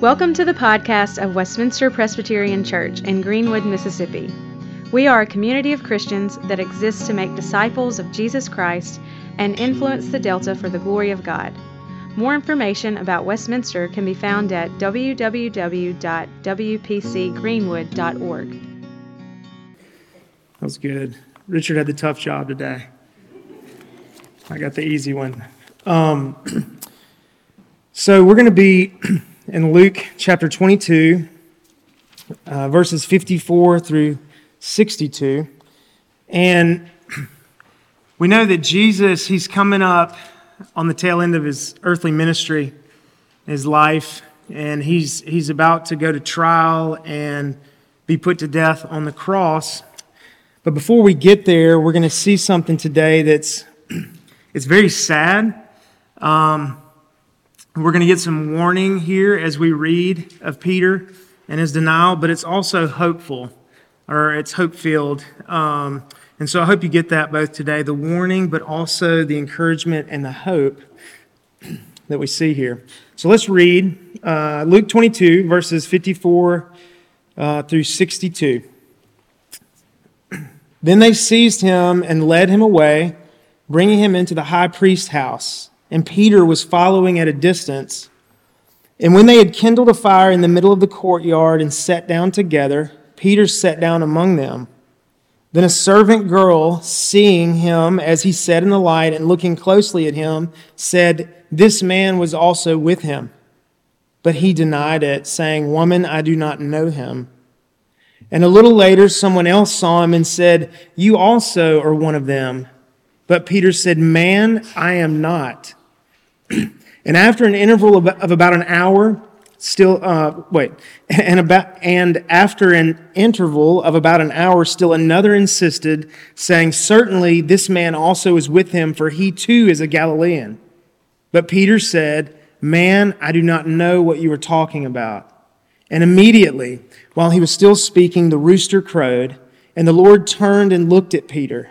Welcome to the podcast of Westminster Presbyterian Church in Greenwood, Mississippi. We are a community of Christians that exists to make disciples of Jesus Christ and influence the Delta for the glory of God. More information about Westminster can be found at www.wpcgreenwood.org. That was good. Richard had the tough job today. I got the easy one. Um, so we're going to be in Luke chapter 22, uh, verses 54 through 62. And we know that Jesus, he's coming up on the tail end of his earthly ministry, his life, and he's, he's about to go to trial and be put to death on the cross. But before we get there, we're going to see something today that's it's very sad. Um, we're going to get some warning here as we read of Peter and his denial, but it's also hopeful, or it's hope filled. Um, and so I hope you get that both today the warning, but also the encouragement and the hope that we see here. So let's read uh, Luke 22, verses 54 uh, through 62. Then they seized him and led him away bringing him into the high priest's house. And Peter was following at a distance. And when they had kindled a fire in the middle of the courtyard and sat down together, Peter sat down among them. Then a servant girl, seeing him as he sat in the light and looking closely at him, said, This man was also with him. But he denied it, saying, Woman, I do not know him. And a little later, someone else saw him and said, You also are one of them. But Peter said, Man, I am not. and after an interval of, of about an hour, still, uh, wait, and about, and after an interval of about an hour, still another insisted, saying, Certainly this man also is with him, for he too is a Galilean. But Peter said, Man, I do not know what you are talking about. And immediately, while he was still speaking, the rooster crowed, and the Lord turned and looked at Peter.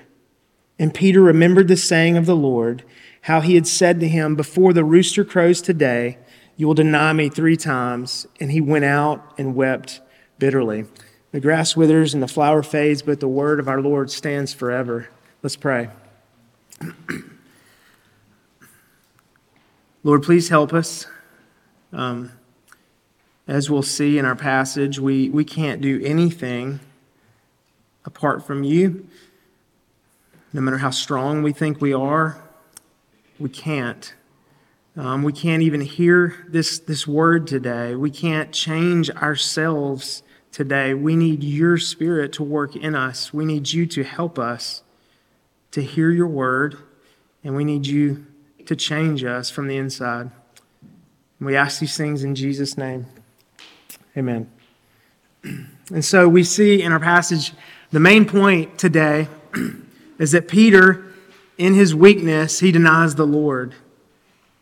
And Peter remembered the saying of the Lord, how he had said to him, Before the rooster crows today, you will deny me three times. And he went out and wept bitterly. The grass withers and the flower fades, but the word of our Lord stands forever. Let's pray. Lord, please help us. Um, as we'll see in our passage, we, we can't do anything apart from you. No matter how strong we think we are, we can't. Um, we can't even hear this, this word today. We can't change ourselves today. We need your spirit to work in us. We need you to help us to hear your word, and we need you to change us from the inside. We ask these things in Jesus' name. Amen. And so we see in our passage the main point today is that Peter, in his weakness, he denies the Lord.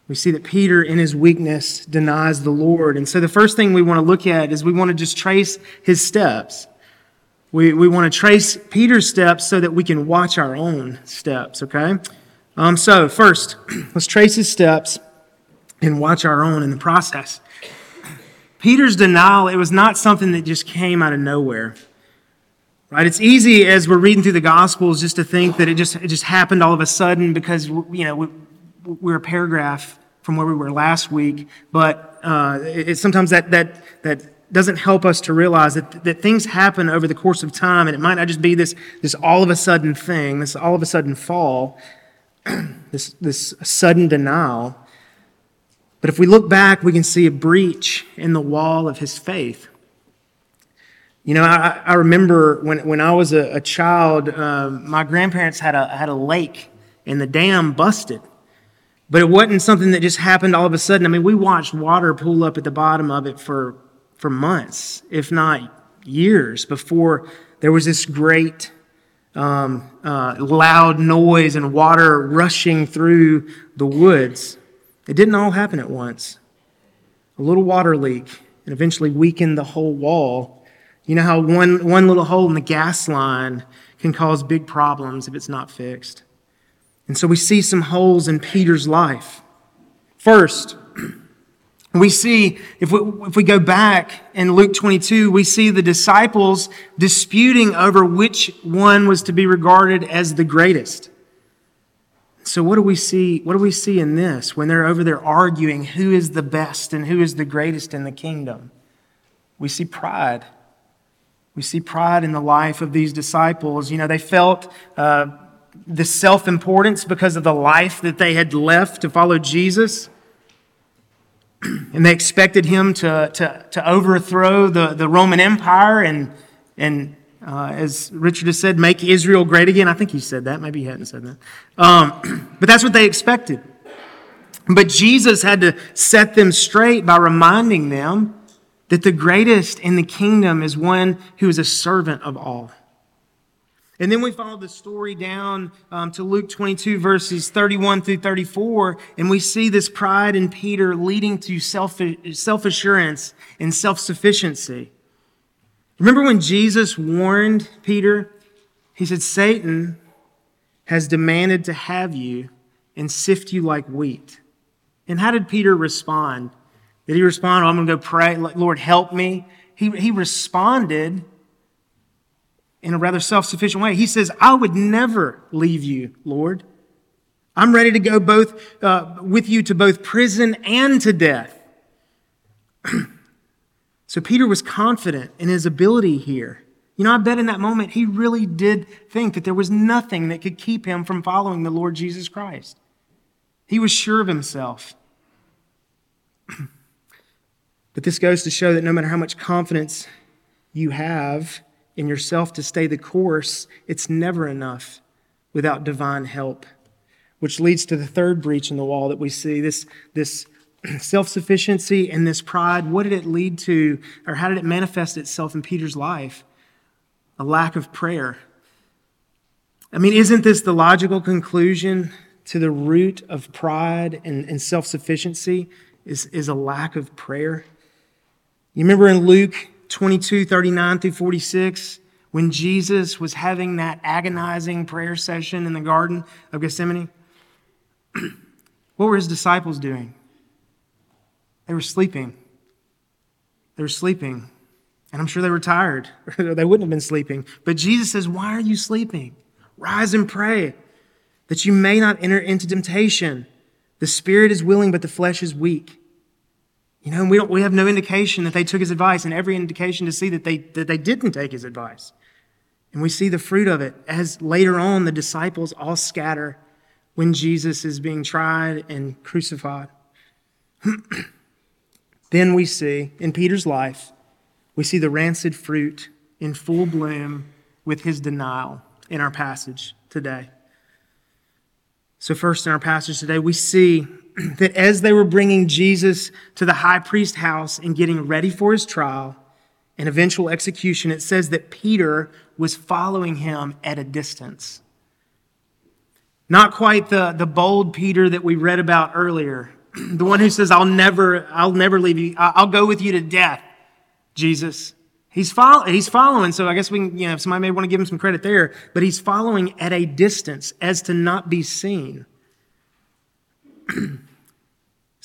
We see that Peter, in his weakness, denies the Lord. And so the first thing we want to look at is we want to just trace his steps. We, we want to trace Peter's steps so that we can watch our own steps, okay? Um, so, first, let's trace his steps and watch our own in the process. Peter's denial, it was not something that just came out of nowhere. Right? It's easy as we're reading through the Gospels just to think that it just, it just happened all of a sudden because, you know, we, we're a paragraph from where we were last week. But uh, sometimes that, that, that doesn't help us to realize that, that things happen over the course of time, and it might not just be this, this all of a sudden thing, this all of a sudden fall, this, this sudden denial. But if we look back, we can see a breach in the wall of his faith. You know, I, I remember when, when I was a, a child, um, my grandparents had a, had a lake and the dam busted. But it wasn't something that just happened all of a sudden. I mean, we watched water pool up at the bottom of it for, for months, if not years, before there was this great um, uh, loud noise and water rushing through the woods. It didn't all happen at once. A little water leak and eventually weakened the whole wall you know how one, one little hole in the gas line can cause big problems if it's not fixed. And so we see some holes in Peter's life. First, We see, if we, if we go back in Luke 22, we see the disciples disputing over which one was to be regarded as the greatest. So what do we see? What do we see in this when they're over there arguing who is the best and who is the greatest in the kingdom? We see pride. We see pride in the life of these disciples. You know, they felt uh, the self importance because of the life that they had left to follow Jesus and they expected him to, to, to overthrow the, the Roman Empire and, and uh, as Richard has said, make Israel great again. I think he said that. Maybe he hadn't said that. Um, but that's what they expected. But Jesus had to set them straight by reminding them that the greatest in the kingdom is one who is a servant of all. And then we follow the story down um, to Luke 22, verses 31 through 34, and we see this pride in Peter leading to self assurance and self sufficiency. Remember when Jesus warned Peter? He said, Satan has demanded to have you and sift you like wheat. And how did Peter respond? Did he respond, oh, I'm going to go pray, Lord, help me? He, he responded in a rather self sufficient way. He says, I would never leave you, Lord. I'm ready to go both uh, with you to both prison and to death. so Peter was confident in his ability here. You know, I bet in that moment he really did think that there was nothing that could keep him from following the Lord Jesus Christ. He was sure of himself. but this goes to show that no matter how much confidence you have, in yourself to stay the course, it's never enough without divine help. Which leads to the third breach in the wall that we see this, this self sufficiency and this pride. What did it lead to, or how did it manifest itself in Peter's life? A lack of prayer. I mean, isn't this the logical conclusion to the root of pride and, and self sufficiency? Is, is a lack of prayer. You remember in Luke 22, 39 through 46, when Jesus was having that agonizing prayer session in the Garden of Gethsemane, what were his disciples doing? They were sleeping. They were sleeping. And I'm sure they were tired. they wouldn't have been sleeping. But Jesus says, Why are you sleeping? Rise and pray that you may not enter into temptation. The spirit is willing, but the flesh is weak. You know, we, don't, we have no indication that they took his advice, and every indication to see that they, that they didn't take his advice. And we see the fruit of it as later on the disciples all scatter when Jesus is being tried and crucified. then we see in Peter's life, we see the rancid fruit in full bloom with his denial in our passage today. So, first in our passage today, we see that as they were bringing Jesus to the high priest house and getting ready for his trial and eventual execution, it says that Peter was following him at a distance. Not quite the, the bold Peter that we read about earlier, the one who says, I'll never, I'll never leave you. I'll go with you to death, Jesus. He's, follow, he's following, so I guess we can, you know, somebody may want to give him some credit there, but he's following at a distance as to not be seen.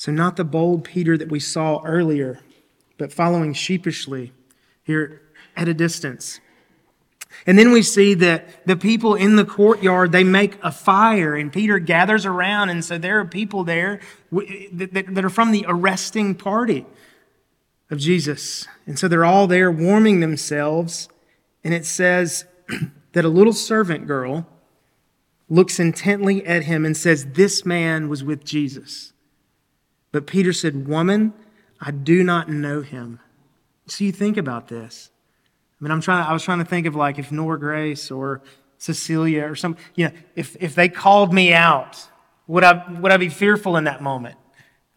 so, not the bold Peter that we saw earlier, but following sheepishly here at a distance. And then we see that the people in the courtyard, they make a fire, and Peter gathers around. And so there are people there that are from the arresting party of Jesus. And so they're all there warming themselves. And it says that a little servant girl looks intently at him and says, This man was with Jesus. But Peter said, Woman, I do not know him. So you think about this. I mean, I'm trying, I was trying to think of like if Nora Grace or Cecilia or some, you know, if, if they called me out, would I, would I be fearful in that moment?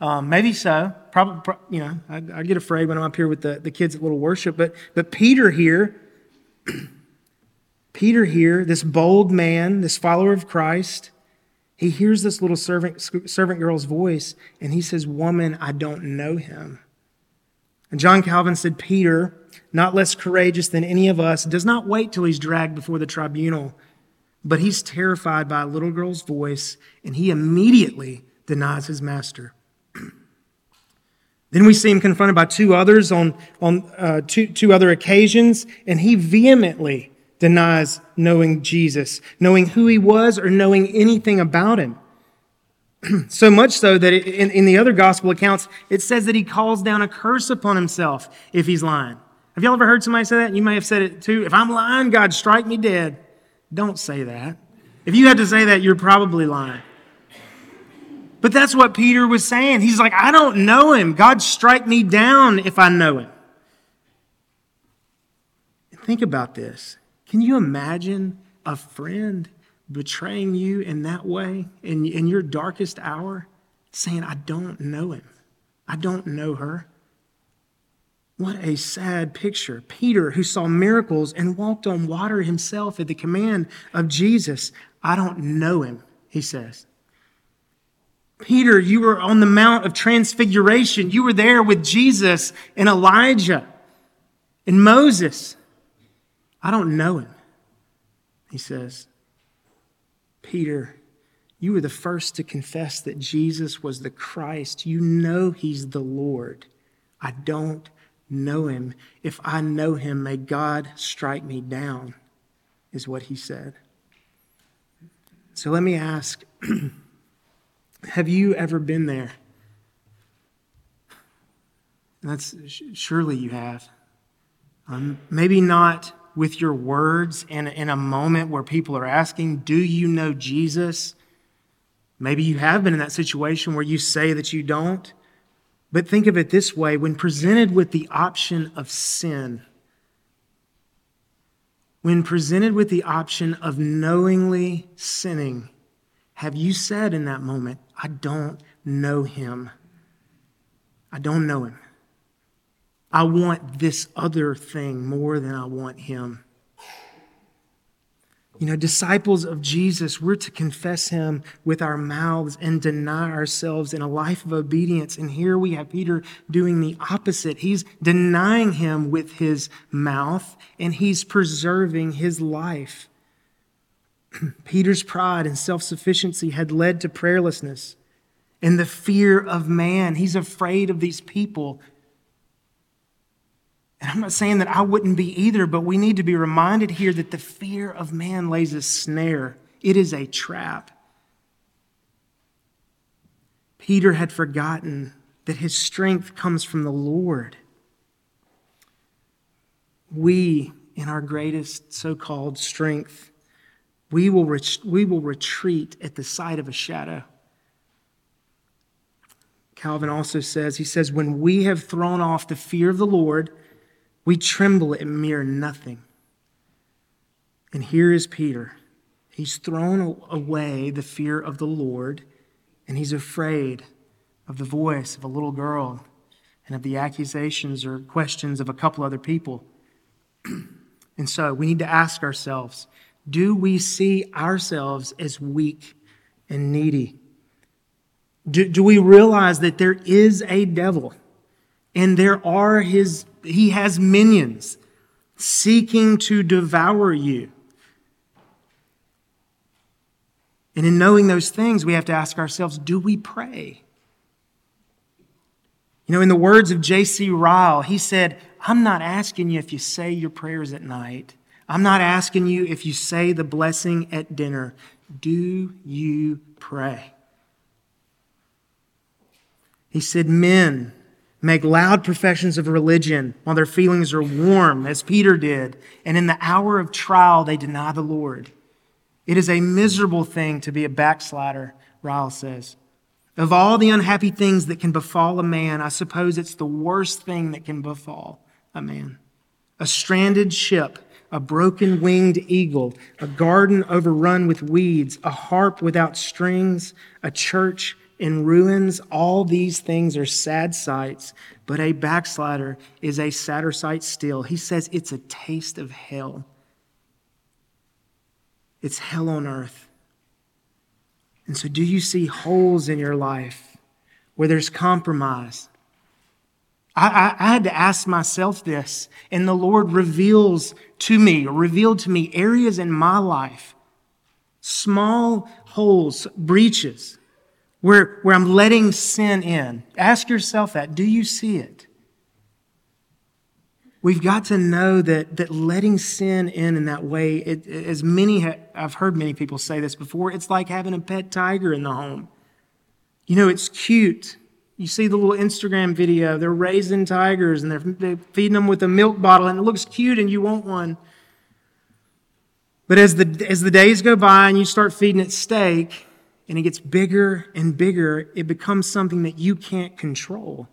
Um, maybe so. Probably, you know, I, I, get afraid when I'm up here with the, the kids at Little Worship. But, but Peter here, Peter here, this bold man, this follower of Christ, he hears this little servant, servant girl's voice and he says, Woman, I don't know him. And John Calvin said, Peter, not less courageous than any of us, does not wait till he's dragged before the tribunal, but he's terrified by a little girl's voice and he immediately denies his master. Then we see him confronted by two others on, on uh, two, two other occasions, and he vehemently denies knowing Jesus, knowing who he was, or knowing anything about him. so much so that in, in the other gospel accounts, it says that he calls down a curse upon himself if he's lying. Have y'all ever heard somebody say that? You may have said it too. If I'm lying, God, strike me dead. Don't say that. If you had to say that, you're probably lying. But that's what Peter was saying. He's like, I don't know him. God, strike me down if I know him. Think about this. Can you imagine a friend betraying you in that way in, in your darkest hour, saying, I don't know him? I don't know her. What a sad picture. Peter, who saw miracles and walked on water himself at the command of Jesus, I don't know him, he says. Peter, you were on the Mount of Transfiguration. You were there with Jesus and Elijah and Moses. I don't know him. He says, Peter, you were the first to confess that Jesus was the Christ. You know he's the Lord. I don't know him. If I know him, may God strike me down, is what he said. So let me ask. Have you ever been there? That's surely you have. Um, maybe not with your words in, in a moment where people are asking, Do you know Jesus? Maybe you have been in that situation where you say that you don't. But think of it this way when presented with the option of sin, when presented with the option of knowingly sinning, have you said in that moment, I don't know him? I don't know him. I want this other thing more than I want him. You know, disciples of Jesus, we're to confess him with our mouths and deny ourselves in a life of obedience. And here we have Peter doing the opposite. He's denying him with his mouth and he's preserving his life. Peter's pride and self sufficiency had led to prayerlessness and the fear of man. He's afraid of these people. And I'm not saying that I wouldn't be either, but we need to be reminded here that the fear of man lays a snare, it is a trap. Peter had forgotten that his strength comes from the Lord. We, in our greatest so called strength, we will, ret- we will retreat at the sight of a shadow. Calvin also says, he says, when we have thrown off the fear of the Lord, we tremble at mere nothing. And here is Peter. He's thrown away the fear of the Lord, and he's afraid of the voice of a little girl and of the accusations or questions of a couple other people. and so we need to ask ourselves do we see ourselves as weak and needy? Do, do we realize that there is a devil and there are his, he has minions seeking to devour you? And in knowing those things, we have to ask ourselves do we pray? You know, in the words of J.C. Ryle, he said, I'm not asking you if you say your prayers at night. I'm not asking you if you say the blessing at dinner. Do you pray? He said, Men make loud professions of religion while their feelings are warm, as Peter did, and in the hour of trial they deny the Lord. It is a miserable thing to be a backslider, Ryle says. Of all the unhappy things that can befall a man, I suppose it's the worst thing that can befall a man. A stranded ship a broken winged eagle, a garden overrun with weeds, a harp without strings, a church in ruins. All these things are sad sights, but a backslider is a sadder sight still. He says it's a taste of hell. It's hell on earth. And so, do you see holes in your life where there's compromise? I, I, I, had to ask myself this, and the Lord reveals to me, revealed to me, areas in my life, small holes, breaches, where, where I'm letting sin in. Ask yourself that. Do you see it? We've got to know that, that letting sin in in that way, it, as many, ha- I've heard many people say this before, it's like having a pet tiger in the home. You know, it's cute. You see the little Instagram video, they're raising tigers and they're, they're feeding them with a milk bottle, and it looks cute and you want one. But as the, as the days go by and you start feeding it steak, and it gets bigger and bigger, it becomes something that you can't control.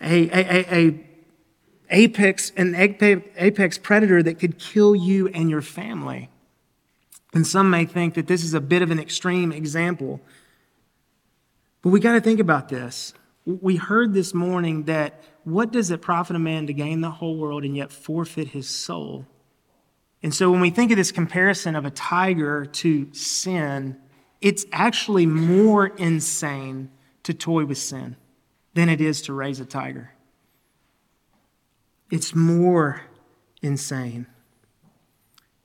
A, a, a, a apex, an apex predator that could kill you and your family. And some may think that this is a bit of an extreme example. But we got to think about this. We heard this morning that what does it profit a man to gain the whole world and yet forfeit his soul? And so when we think of this comparison of a tiger to sin, it's actually more insane to toy with sin than it is to raise a tiger. It's more insane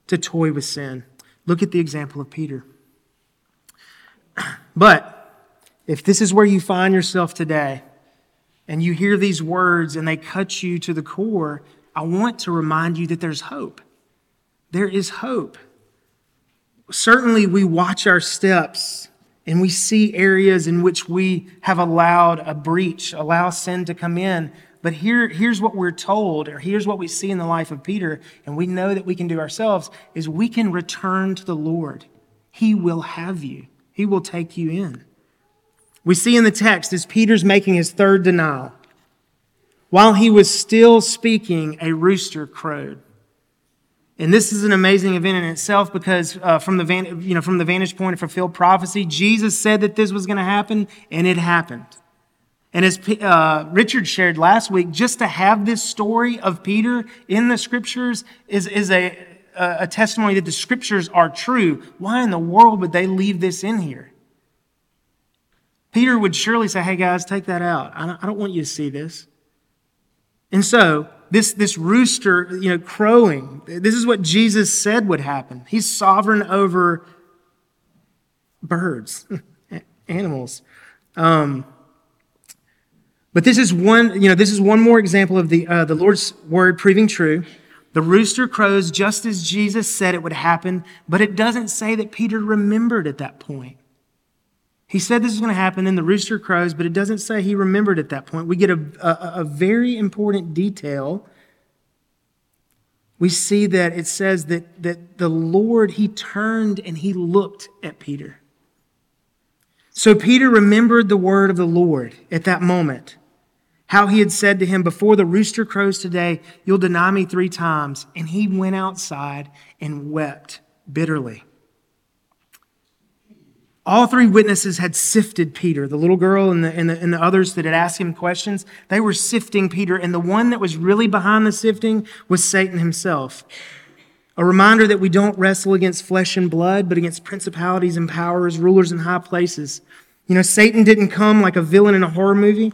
to toy with sin. Look at the example of Peter. But if this is where you find yourself today, and you hear these words and they cut you to the core, I want to remind you that there's hope there is hope. Certainly, we watch our steps and we see areas in which we have allowed a breach, allow sin to come in. But here, here's what we're told, or here's what we see in the life of Peter, and we know that we can do ourselves, is we can return to the Lord. He will have you. He will take you in. We see in the text as Peter's making his third denial. While he was still speaking, a rooster crowed. And this is an amazing event in itself because uh, from, the van, you know, from the vantage point of fulfilled prophecy, Jesus said that this was going to happen, and it happened. And as uh, Richard shared last week, just to have this story of Peter in the scriptures is, is a, a testimony that the scriptures are true. Why in the world would they leave this in here? Peter would surely say, Hey guys, take that out. I don't, I don't want you to see this. And so, this, this rooster, you know, crowing, this is what Jesus said would happen. He's sovereign over birds, animals. Um, but this is one, you know, this is one more example of the, uh, the Lord's word proving true. The rooster crows just as Jesus said it would happen, but it doesn't say that Peter remembered at that point. He said this is going to happen, then the rooster crows, but it doesn't say he remembered at that point. We get a, a, a, very important detail. We see that it says that, that the Lord, he turned and he looked at Peter. So Peter remembered the word of the Lord at that moment. How he had said to him, Before the rooster crows today, you'll deny me three times. And he went outside and wept bitterly. All three witnesses had sifted Peter, the little girl and the, and, the, and the others that had asked him questions. They were sifting Peter, and the one that was really behind the sifting was Satan himself. A reminder that we don't wrestle against flesh and blood, but against principalities and powers, rulers in high places. You know, Satan didn't come like a villain in a horror movie,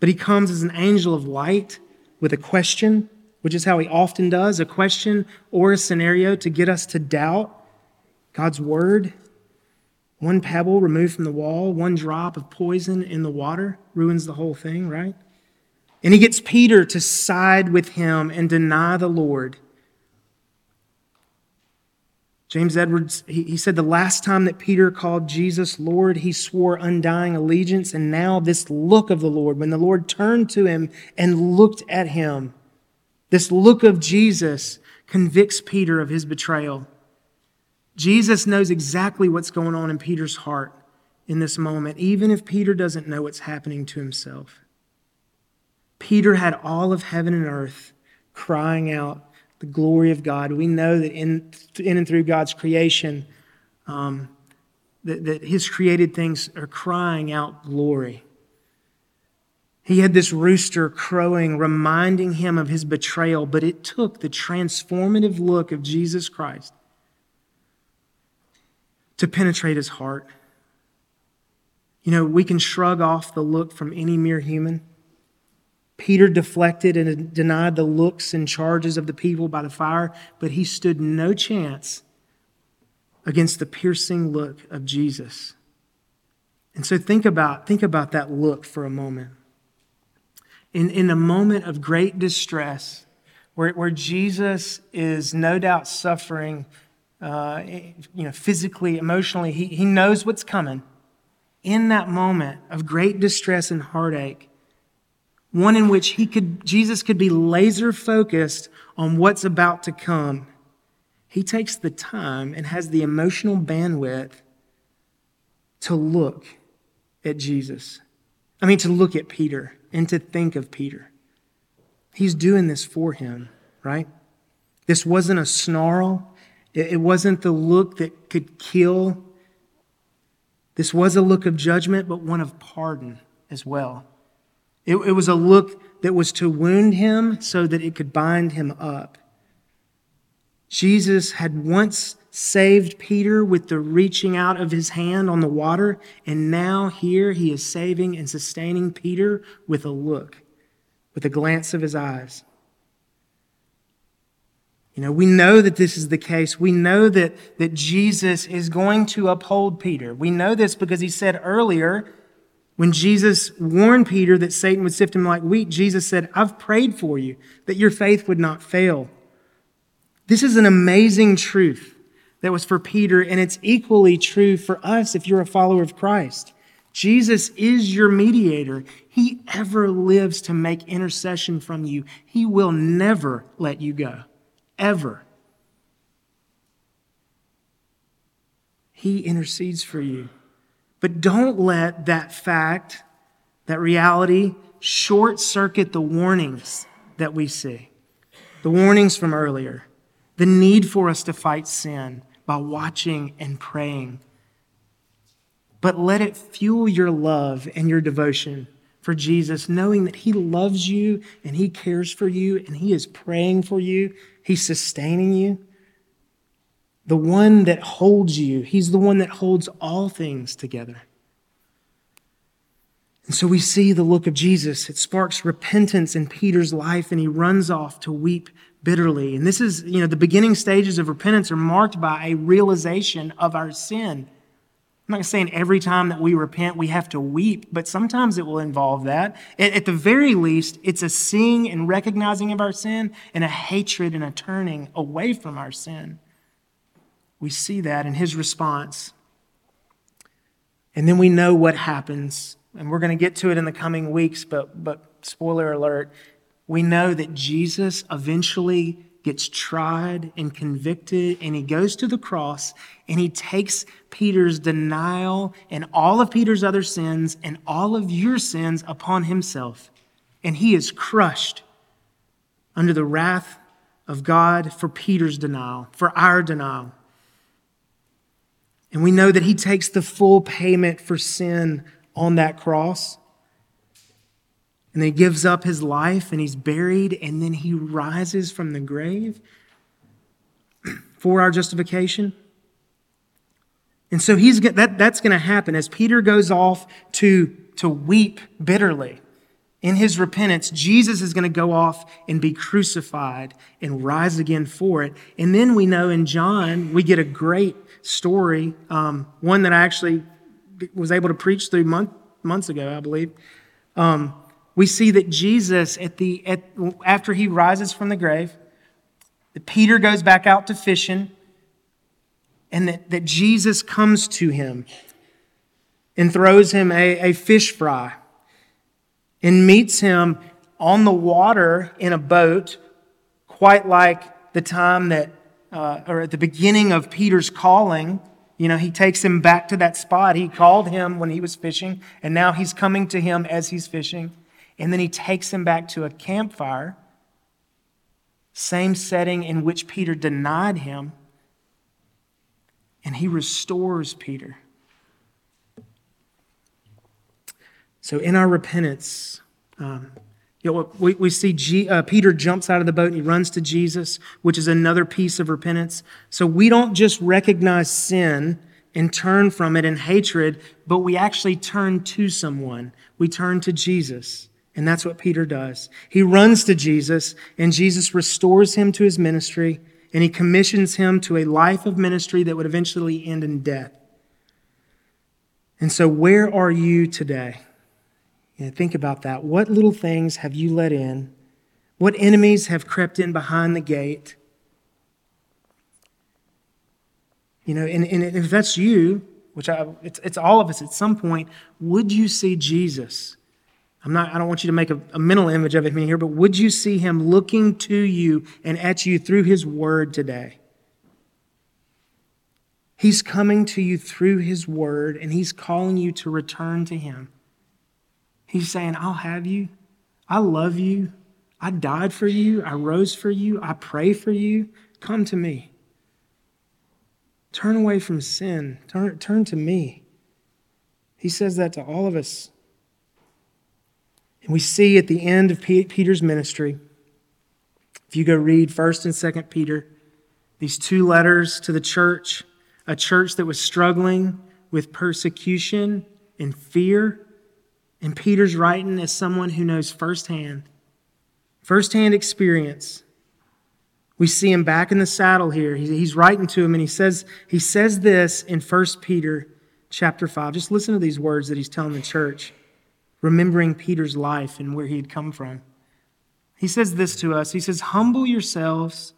but he comes as an angel of light with a question, which is how he often does a question or a scenario to get us to doubt God's word one pebble removed from the wall, one drop of poison in the water ruins the whole thing, right? And he gets Peter to side with him and deny the Lord. James Edwards, he, said the last time that Peter called Jesus Lord, he swore undying allegiance. And now, this look of the Lord, when the Lord turned to him and looked at him, this look of Jesus convicts Peter of his betrayal. Jesus knows exactly what's going on in Peter's heart in this moment, even if Peter doesn't know what's happening to himself. Peter had all of heaven and earth crying out the glory of God. We know that in, in and through God's creation, um, that, that his created things are crying out glory. He had this rooster crowing, reminding him of his betrayal, but it took the transformative look of Jesus Christ to penetrate his heart. You know, we can shrug off the look from any mere human. Peter deflected and denied the looks and charges of the people by the fire, but he stood no chance against the piercing look of Jesus. And so think about, think about that look for a moment. In, in a moment of great distress, where, where Jesus is no doubt suffering, uh, you know, physically, emotionally, he, he knows what's coming. In that moment of great distress and heartache, one in which he could, Jesus could be laser focused on what's about to come, he takes the time and has the emotional bandwidth to look at Jesus. I mean, to look at Peter and to think of Peter. He's doing this for him, right? This wasn't a snarl. It wasn't the look that could kill. This was a look of judgment, but one of pardon as well. It, it was a look that was to wound him so that it could bind him up. Jesus had once saved Peter with the reaching out of his hand on the water, and now here he is saving and sustaining Peter with a look, with a glance of his eyes. You know, we know that this is the case. We know that, that Jesus is going to uphold Peter. We know this because he said earlier, when Jesus warned Peter that Satan would sift him like wheat, Jesus said, I've prayed for you that your faith would not fail. This is an amazing truth that was for Peter, and it's equally true for us if you're a follower of Christ. Jesus is your mediator. He ever lives to make intercession from you. He will never let you go, ever. He intercedes for you. But don't let that fact, that reality, short circuit the warnings that we see. The warnings from earlier the need for us to fight sin by watching and praying. But let it fuel your love and your devotion for Jesus, knowing that He loves you and He cares for you and He is praying for you, He's sustaining you. The one that holds you, He's the one that holds all things together. And so we see the look of Jesus. It sparks repentance in Peter's life, and he runs off to weep bitterly. And this is, you know, the beginning stages of repentance are marked by a realization of our sin. I'm not saying every time that we repent we have to weep, but sometimes it will involve that. At the very least, it's a seeing and recognizing of our sin and a hatred and a turning away from our sin. We see that in his response. And then we know what happens. And we're going to get to it in the coming weeks, but, but spoiler alert, we know that Jesus eventually gets tried and convicted, and he goes to the cross and he takes Peter's denial and all of Peter's other sins and all of your sins upon himself. And he is crushed under the wrath of God for Peter's denial, for our denial. And we know that he takes the full payment for sin on that cross. And he gives up his life and he's buried and then he rises from the grave for our justification. And so he's that, that's going to happen as Peter goes off to, to weep bitterly. In his repentance, Jesus is going to go off and be crucified and rise again for it. And then we know in John, we get a great story, um, one that I actually was able to preach through month, months ago, I believe. Um, we see that Jesus, at the, at, after he rises from the grave, that Peter goes back out to fishing, and that, that Jesus comes to him and throws him a, a fish fry and meets him on the water in a boat, quite like the time that, uh, or at the beginning of Peter's calling. You know, he takes him back to that spot. He called him when he was fishing, and now he's coming to him as he's fishing. And then he takes him back to a campfire, same setting in which Peter denied him, and he restores Peter. So in our repentance, um, you know, we, we see G, uh, Peter jumps out of the boat and he runs to Jesus, which is another piece of repentance. So we don't just recognize sin and turn from it in hatred, but we actually turn to someone. We turn to Jesus. And that's what Peter does. He runs to Jesus, and Jesus restores him to his ministry, and he commissions him to a life of ministry that would eventually end in death. And so, where are you today? Yeah, think about that. What little things have you let in? What enemies have crept in behind the gate? You know, and, and if that's you, which I, it's, it's all of us at some point, would you see Jesus? I'm not, I don't want you to make a, a mental image of him here, but would you see him looking to you and at you through his word today? He's coming to you through his word and he's calling you to return to him. He's saying, I'll have you. I love you. I died for you. I rose for you. I pray for you. Come to me. Turn away from sin. Turn, turn to me. He says that to all of us. And we see at the end of Peter's ministry, if you go read 1st and 2nd Peter, these two letters to the church, a church that was struggling with persecution and fear. And Peter's writing as someone who knows firsthand, firsthand experience. We see him back in the saddle here. He's writing to him and he says, he says this in 1 Peter chapter 5. Just listen to these words that he's telling the church, remembering Peter's life and where he had come from. He says this to us. He says, Humble yourselves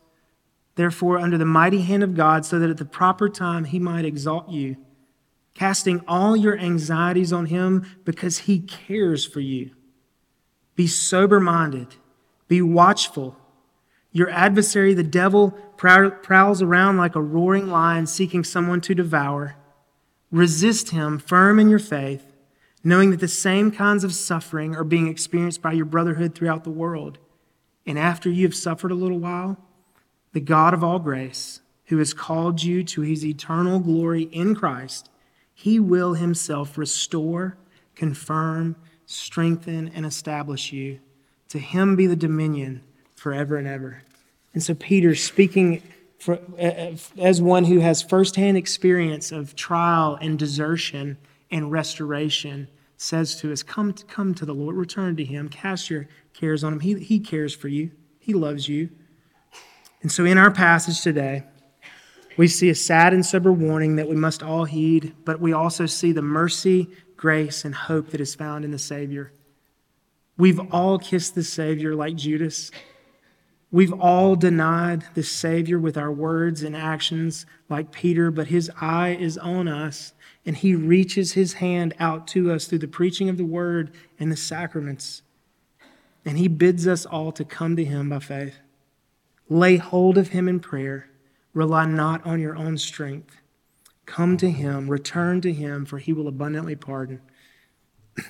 therefore, under the mighty hand of God, so that at the proper time he might exalt you, casting all your anxieties on him because he cares for you. Be sober minded, be watchful. Your adversary, the devil, prowls around like a roaring lion seeking someone to devour. Resist him firm in your faith, knowing that the same kinds of suffering are being experienced by your brotherhood throughout the world. And after you have suffered a little while, the God of all grace, who has called you to his eternal glory in Christ, he will himself restore, confirm, strengthen, and establish you. To him be the dominion forever and ever. And so, Peter, speaking for, eh, eh, as one who has firsthand experience of trial and desertion and restoration, says to us, Come, come to the Lord, return to him, cast your cares on him. He, he cares for you, he loves you. And so, in our passage today, we see a sad and sober warning that we must all heed, but we also see the mercy, grace, and hope that is found in the Savior. We've all kissed the Savior like Judas. We've all denied the Savior with our words and actions like Peter, but his eye is on us, and he reaches his hand out to us through the preaching of the word and the sacraments. And he bids us all to come to him by faith. Lay hold of him in prayer. Rely not on your own strength. Come to him, return to him, for he will abundantly pardon.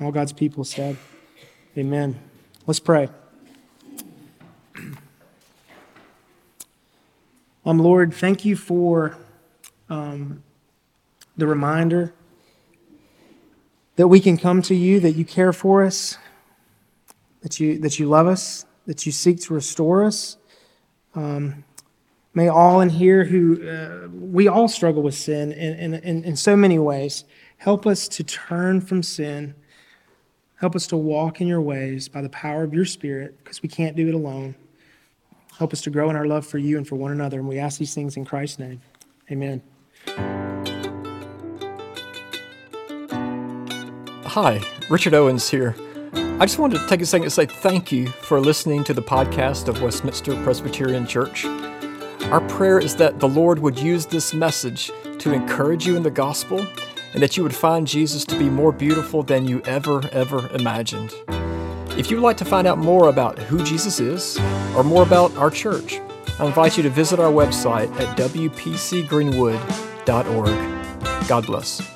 All God's people said, Amen. Let's pray. Um, Lord, thank you for um, the reminder that we can come to you, that you care for us, that you, that you love us, that you seek to restore us. Um, may all in here who, uh, we all struggle with sin in, in, in so many ways. Help us to turn from sin. Help us to walk in your ways by the power of your Spirit, because we can't do it alone. Help us to grow in our love for you and for one another. And we ask these things in Christ's name. Amen. Hi, Richard Owens here. I just wanted to take a second to say thank you for listening to the podcast of Westminster Presbyterian Church. Our prayer is that the Lord would use this message to encourage you in the gospel and that you would find Jesus to be more beautiful than you ever, ever imagined. If you'd like to find out more about who Jesus is or more about our church, I invite you to visit our website at wpcgreenwood.org. God bless.